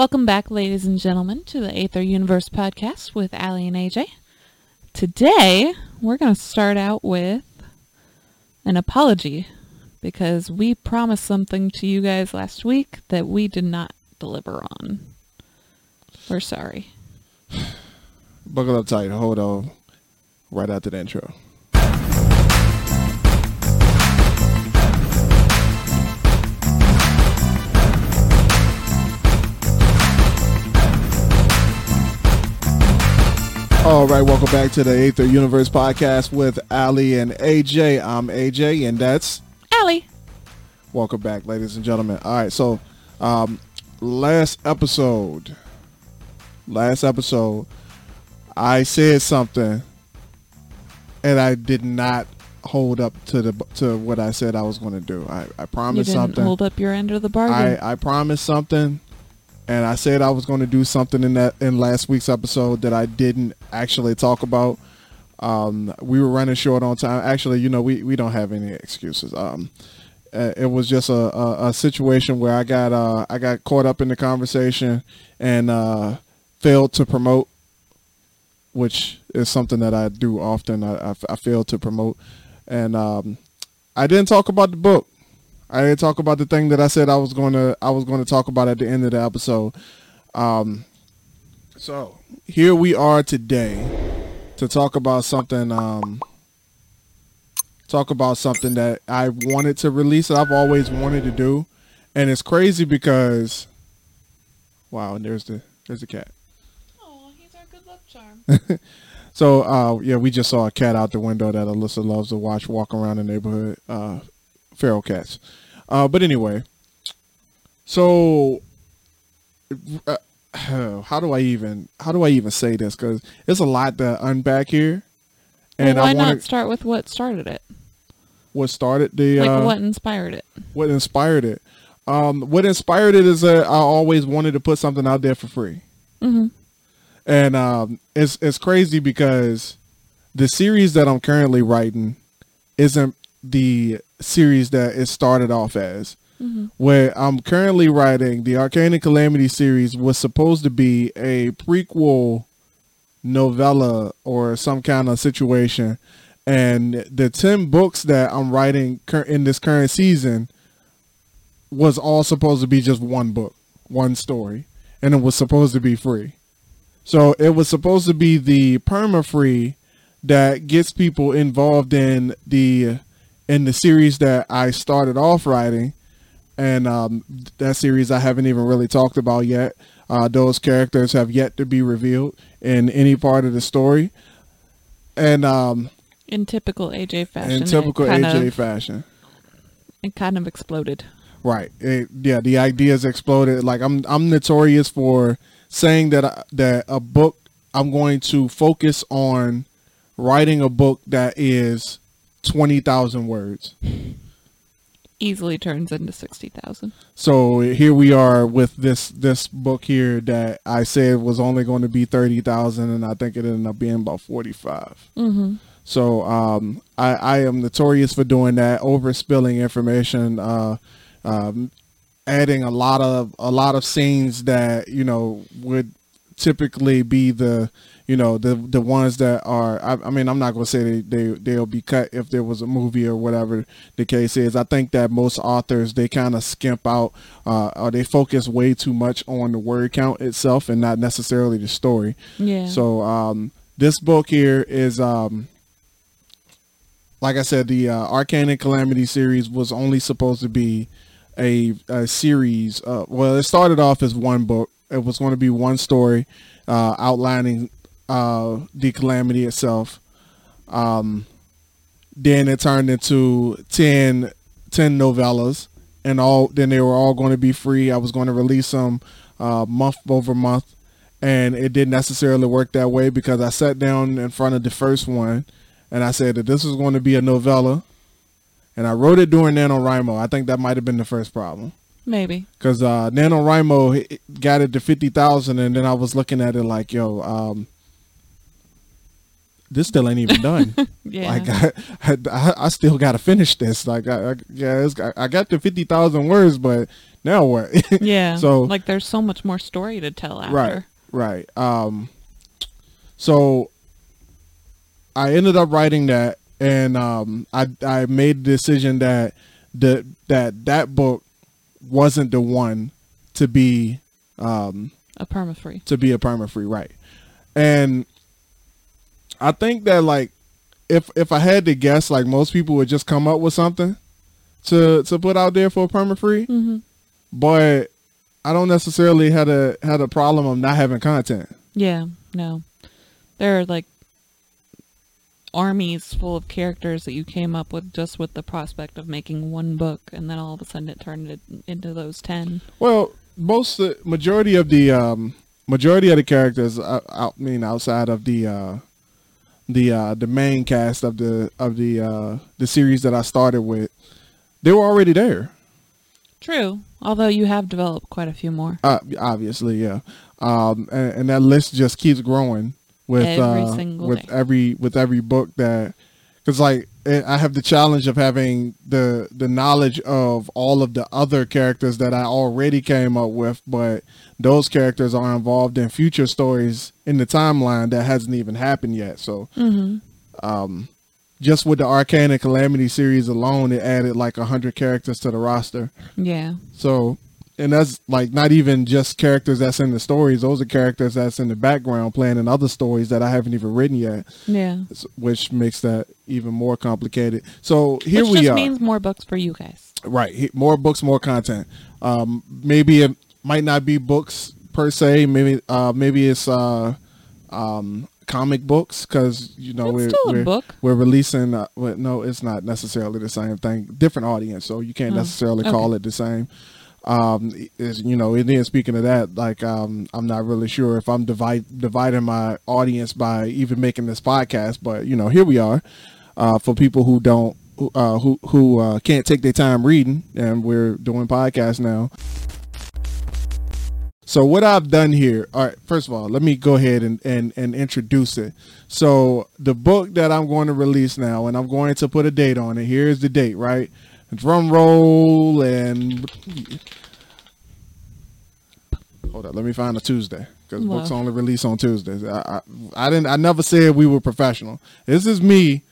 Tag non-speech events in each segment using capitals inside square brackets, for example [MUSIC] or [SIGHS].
Welcome back, ladies and gentlemen, to the Aether Universe podcast with Aly and AJ. Today, we're going to start out with an apology because we promised something to you guys last week that we did not deliver on. We're sorry. Buckle up tight. Hold on. Right after the intro. All right, welcome back to the Aether Universe podcast with Aly and AJ. I'm AJ, and that's Aly. welcome back, ladies and gentlemen. All right, so um, last episode, last episode, I said something, and I did not hold up to the to what I said I was going to do. I, I You promised didn't something. hold up your end of the bargain. I, I promised something and I said I was going to do something in that in last week's episode that I didn't actually talk about. Um, we were running short on time. Actually, you know, we, we don't have any excuses. Um, uh, it was just a, a, a situation where I got uh, I got caught up in the conversation and uh, failed to promote, which is something that I do often. I, I, I failed to promote, and um, I didn't talk about the book. I didn't talk about the thing that I said I was going to I was going to talk about at the end of the episode. Um, so here we are today to talk about something. Um, talk about something that I wanted to release that I've always wanted to do, and it's crazy because, wow, and there's the there's the cat. oh, he's our good luck charm. [LAUGHS] So uh, yeah, we just saw a cat out the window that Alyssa loves to watch walk around the neighborhood. Uh, feral cats. Uh, but anyway, so uh, [SIGHS] how do I even how do I even say this? Because it's a lot to unpack here, and well, why I want not start with what started it? what started the Like uh, what inspired it? what inspired it. Um, what inspired it is that I always wanted to put something out there for free. Mm-hmm. and um, it's it's crazy because the series that I'm currently writing isn't the series that it started off as. Mm-hmm. Where I'm currently writing the Arcanin Calamity series was supposed to be a prequel novella or some kind of situation, and the ten books that I'm writing cur- in this current season was all supposed to be just one book, one story, and it was supposed to be free. So it was supposed to be the perma free that gets people involved in the in the series that I started off writing, and um, that series I haven't even really talked about yet. Uh, those characters have yet to be revealed in any part of the story, and um, In typical AJ fashion. in typical AJ of, fashion. it kind of exploded. Right. It, yeah, the ideas exploded. Like I'm I'm notorious for saying that I, that a book I'm going to focus on writing a book that is 20,000 words. Easily turns into sixty thousand. So here we are with this this book here that I said was only going to be 30,000 and I think it ended up being about 45. Mm-hmm. So um, I, I am notorious for doing that, overspilling information, uh, um, adding a lot of a lot of scenes that you know would typically be the you know the the ones that are. I, I mean, I'm not going to say they, they they'll be cut if there was a movie or whatever the case is. I think that most authors they kind of skimp out uh, or they focus way too much on the word count itself and not necessarily the story. Yeah. So um, this book here is, um, like I said, the uh, Arcanin Calamity series was only supposed to be a, a series. Uh, well, it started off as one book. It was going to be one story uh, outlining uh, the calamity itself. Um, then it turned into 10, 10 novellas, and all. Then they were all going to be free. I was going to release them uh, month over month and it didn't necessarily work that way because I sat down in front of the first one and I said that this was going to be a novella and I wrote it during NaNoWriMo. I think that might have been the first problem Maybe. because uh, NaNoWriMo got it to 50,000 and then I was looking at it like, yo, um, this still ain't even done. [LAUGHS] Yeah. Like I, I, I still got to finish this. Like I, I yeah, it's, I got the fifty thousand words, but now what? [LAUGHS] Yeah. So- like there's so much more story to tell after. Right. Right. Um so I ended up writing that and um I I made the decision that the that that book wasn't the one to be um A perma free. to be a perma free right. And I think that like if if I had to guess like most people would just come up with something to to put out there for a perma free, Mm-hmm. but I don't necessarily had a had a problem of not having content. Yeah. No. There are like armies full of characters that you came up with just with the prospect of making one book, and then all of a sudden it turned it into those ten. Well, most the majority of the um, majority of the characters, uh, I mean, outside of the uh, the uh, the main cast of the of the uh, the series that I started with, they were already there. True. Although you have developed quite a few more. Uh, obviously, yeah, um, and, and that list just keeps growing with Every uh, with day. every with every book that because like eh, I have the challenge of having the the knowledge of all of the other characters that I already came up with, but those characters are involved in future stories in the timeline that hasn't even happened yet. So Mm-hmm. um, just with the Arcanin Calamity series alone, it added like a hundred characters to the roster. Yeah. So, and that's like not even just characters that's in the stories; those are characters that's in the background playing in other stories that I haven't even written yet, Yeah. which makes that even more complicated. So here Which we just are, means more books for you guys. right? More books, more content. Um, maybe it might not be books per se. Maybe, uh, maybe it's uh, um, comic books because you know It's we're we're, we're releasing. Uh, well, no, it's not necessarily the same thing. Different audience, so you can't Oh, necessarily okay. call it the same. Um, is you know, and then speaking of that, like um, I'm not really sure if I'm divide dividing my audience by even making this podcast, but you know, here we are. Uh, for people who don't, uh, who who uh, can't take their time reading, and we're doing podcasts now. So what I've done here, all right, first of all, let me go ahead and, and, and introduce it. So the book that I'm going to release now, and I'm going to put a date on it. Here's the date, right? Drum roll and hold up, let me find a Tuesday because Wow. books only release on Tuesdays. I, I I didn't I never said we were professional. This is me.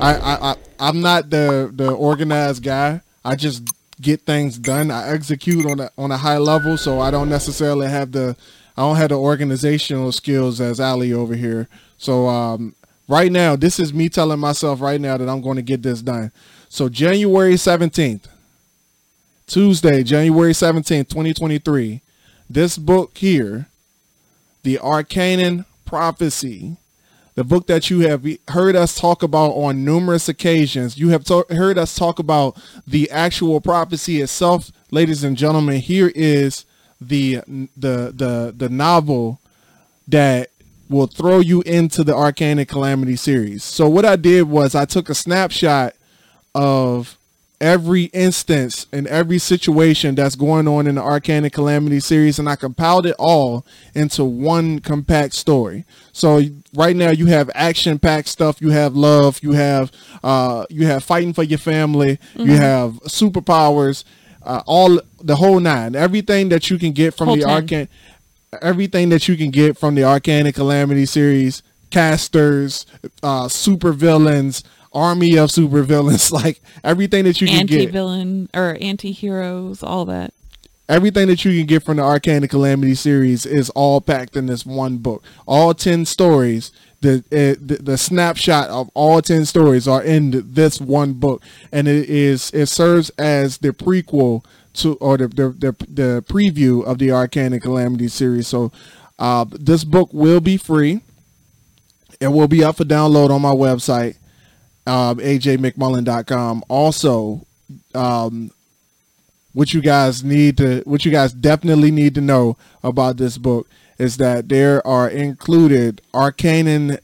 I, I, I I'm not the the organized guy. I just get things done. I execute on a on a high level, so I don't necessarily have the I don't have the organizational skills as Aly over here. So um, right now, this is me telling myself right now that I'm going to get this done. So January 17th, Tuesday, January 17th, 2023, this book here, The Arcanin Prophecy, the book that you have heard us talk about on numerous occasions. You have to- heard us talk about the actual prophecy itself, ladies and gentlemen. Here is the the the the novel that will throw you into the Arcane Calamity series. So what I did was I took a snapshot of every instance and every situation that's going on in the Arcanin Calamity series, and I compiled it all into one compact story. So right now you have action-packed stuff, you have love, you have uh, you have fighting for your family, you have superpowers, uh, all the whole nine, everything that you can get from Whole the Arcane, everything that you can get from the Arcane and Calamity series, casters, uh, super villains, army of super villains, [LAUGHS] like everything that you can get, Anti-villain or anti-heroes, all that. everything that you can get from the Arcanin Calamity series is all packed in this one book. All ten stories, the uh, the, the snapshot of all ten stories are in this one book, and it is it serves as the prequel to or the the the, the preview of the Arcane Calamity series. So, uh, this book will be free. It will be up for download on my website, um, ajmcmullen.com. Also, um, what you guys need to what you guys definitely need to know about this book is that there are included arcanin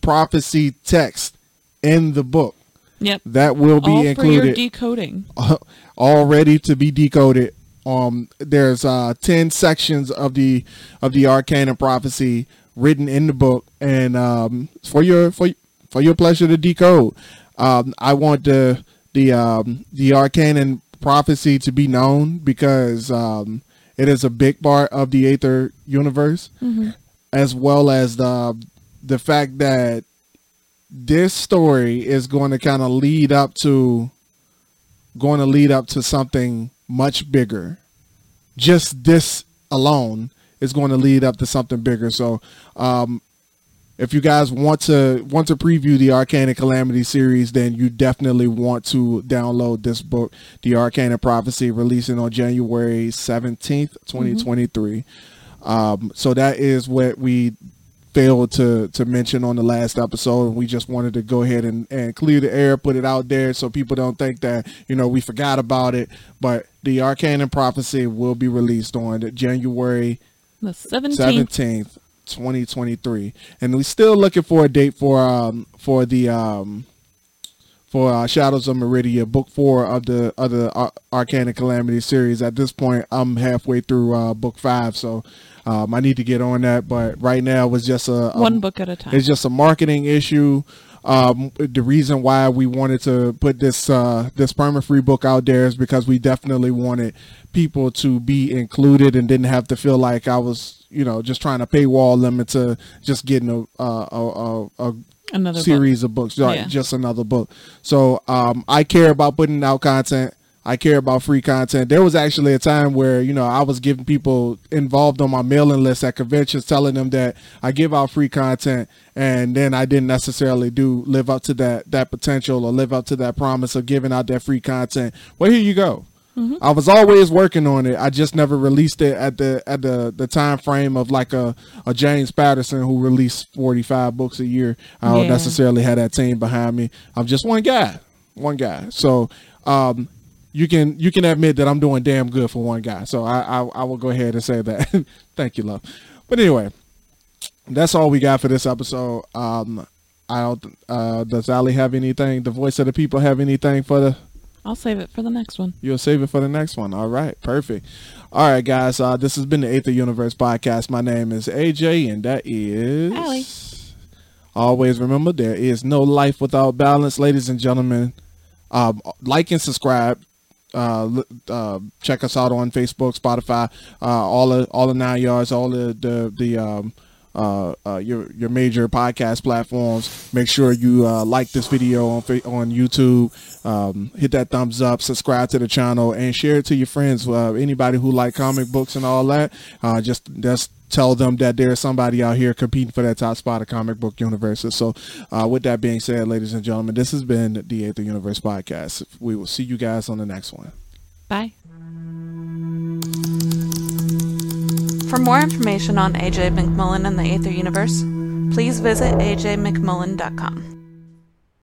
prophecy text in the book Yep. that will be all for your included decoding. [LAUGHS] all ready to be decoded um there's uh 10 sections of the of the arcanin prophecy written in the book and um for your for for your pleasure to decode um i want the the um the arcanin prophecy to be known because um, it is a big part of the Aether universe, Mm-hmm. as well as the the fact that this story is going to kind of lead up to going to lead up to something much bigger. Just this alone is going to lead up to something bigger. So, um, if you guys want to want to preview the Arcanin Calamity series, then you definitely want to download this book, The Arcanin Prophecy, releasing on January seventeenth, twenty twenty three. Um, so that is what we failed to to mention on the last episode we just wanted to go ahead and, and clear the air put it out there so people don't think that you know we forgot about it but the arcanin prophecy will be released on january The 17th. 17th 2023 and we're still looking for a date for um for the um for uh, Shadows of Meridia, book four of the other the Ar- Arcanin Calamity series. At this point, I'm halfway through uh, book five, so um, I need to get on that. But right now, it's just a, a One book at a time. it's just a marketing issue. Um, the reason why we wanted to put this uh, this perma free book out there is because we definitely wanted people to be included and didn't have to feel like I was, you know, just trying to paywall them into just getting a a, a, a, Another book. series of books. Yeah. Just another book. So um, I care about putting out content. I care about free content. There was actually a time where you know I was giving people involved on my mailing list at conventions, telling them that I give out free content, and then I didn't necessarily do live up to that that potential or live up to that promise of giving out that free content. Well, here you go. I was always working on it. I just never released it at the at the the time frame of like a, a James Patterson who released forty five books a year. I don't Yeah. necessarily have that team behind me. I'm just one guy, one guy. So um, you can you can admit that I'm doing damn good for one guy. So I I, I will go ahead and say that. [LAUGHS] Thank you, love. But anyway, that's all we got for this episode. Um, I don't. Uh, does Aly have anything? The voice of the people have anything for the? I'll save it for the next one. You'll save it for the next one. All right, perfect. All right, guys. Uh, this has been the Aether Universe podcast. My name is AJ, and that is Aly. Always remember there is no life without balance, ladies and gentlemen. Um, like and subscribe. Uh, uh, check us out on Facebook, Spotify, uh, all the all the nine yards, all the the the um, uh, uh, your your major podcast platforms. Make sure you uh, like this video on on YouTube. Um, hit that thumbs up, subscribe to the channel, and share it to your friends. Uh, anybody who like comic books and all that, uh, just just tell them that there's somebody out here competing for that top spot of comic book universes. So, uh, with that being said, ladies and gentlemen, this has been the Aether Universe podcast. We will see you guys on the next one. Bye. For more information on AJ McMullen and the Aether Universe, please visit ajmcmullen.com.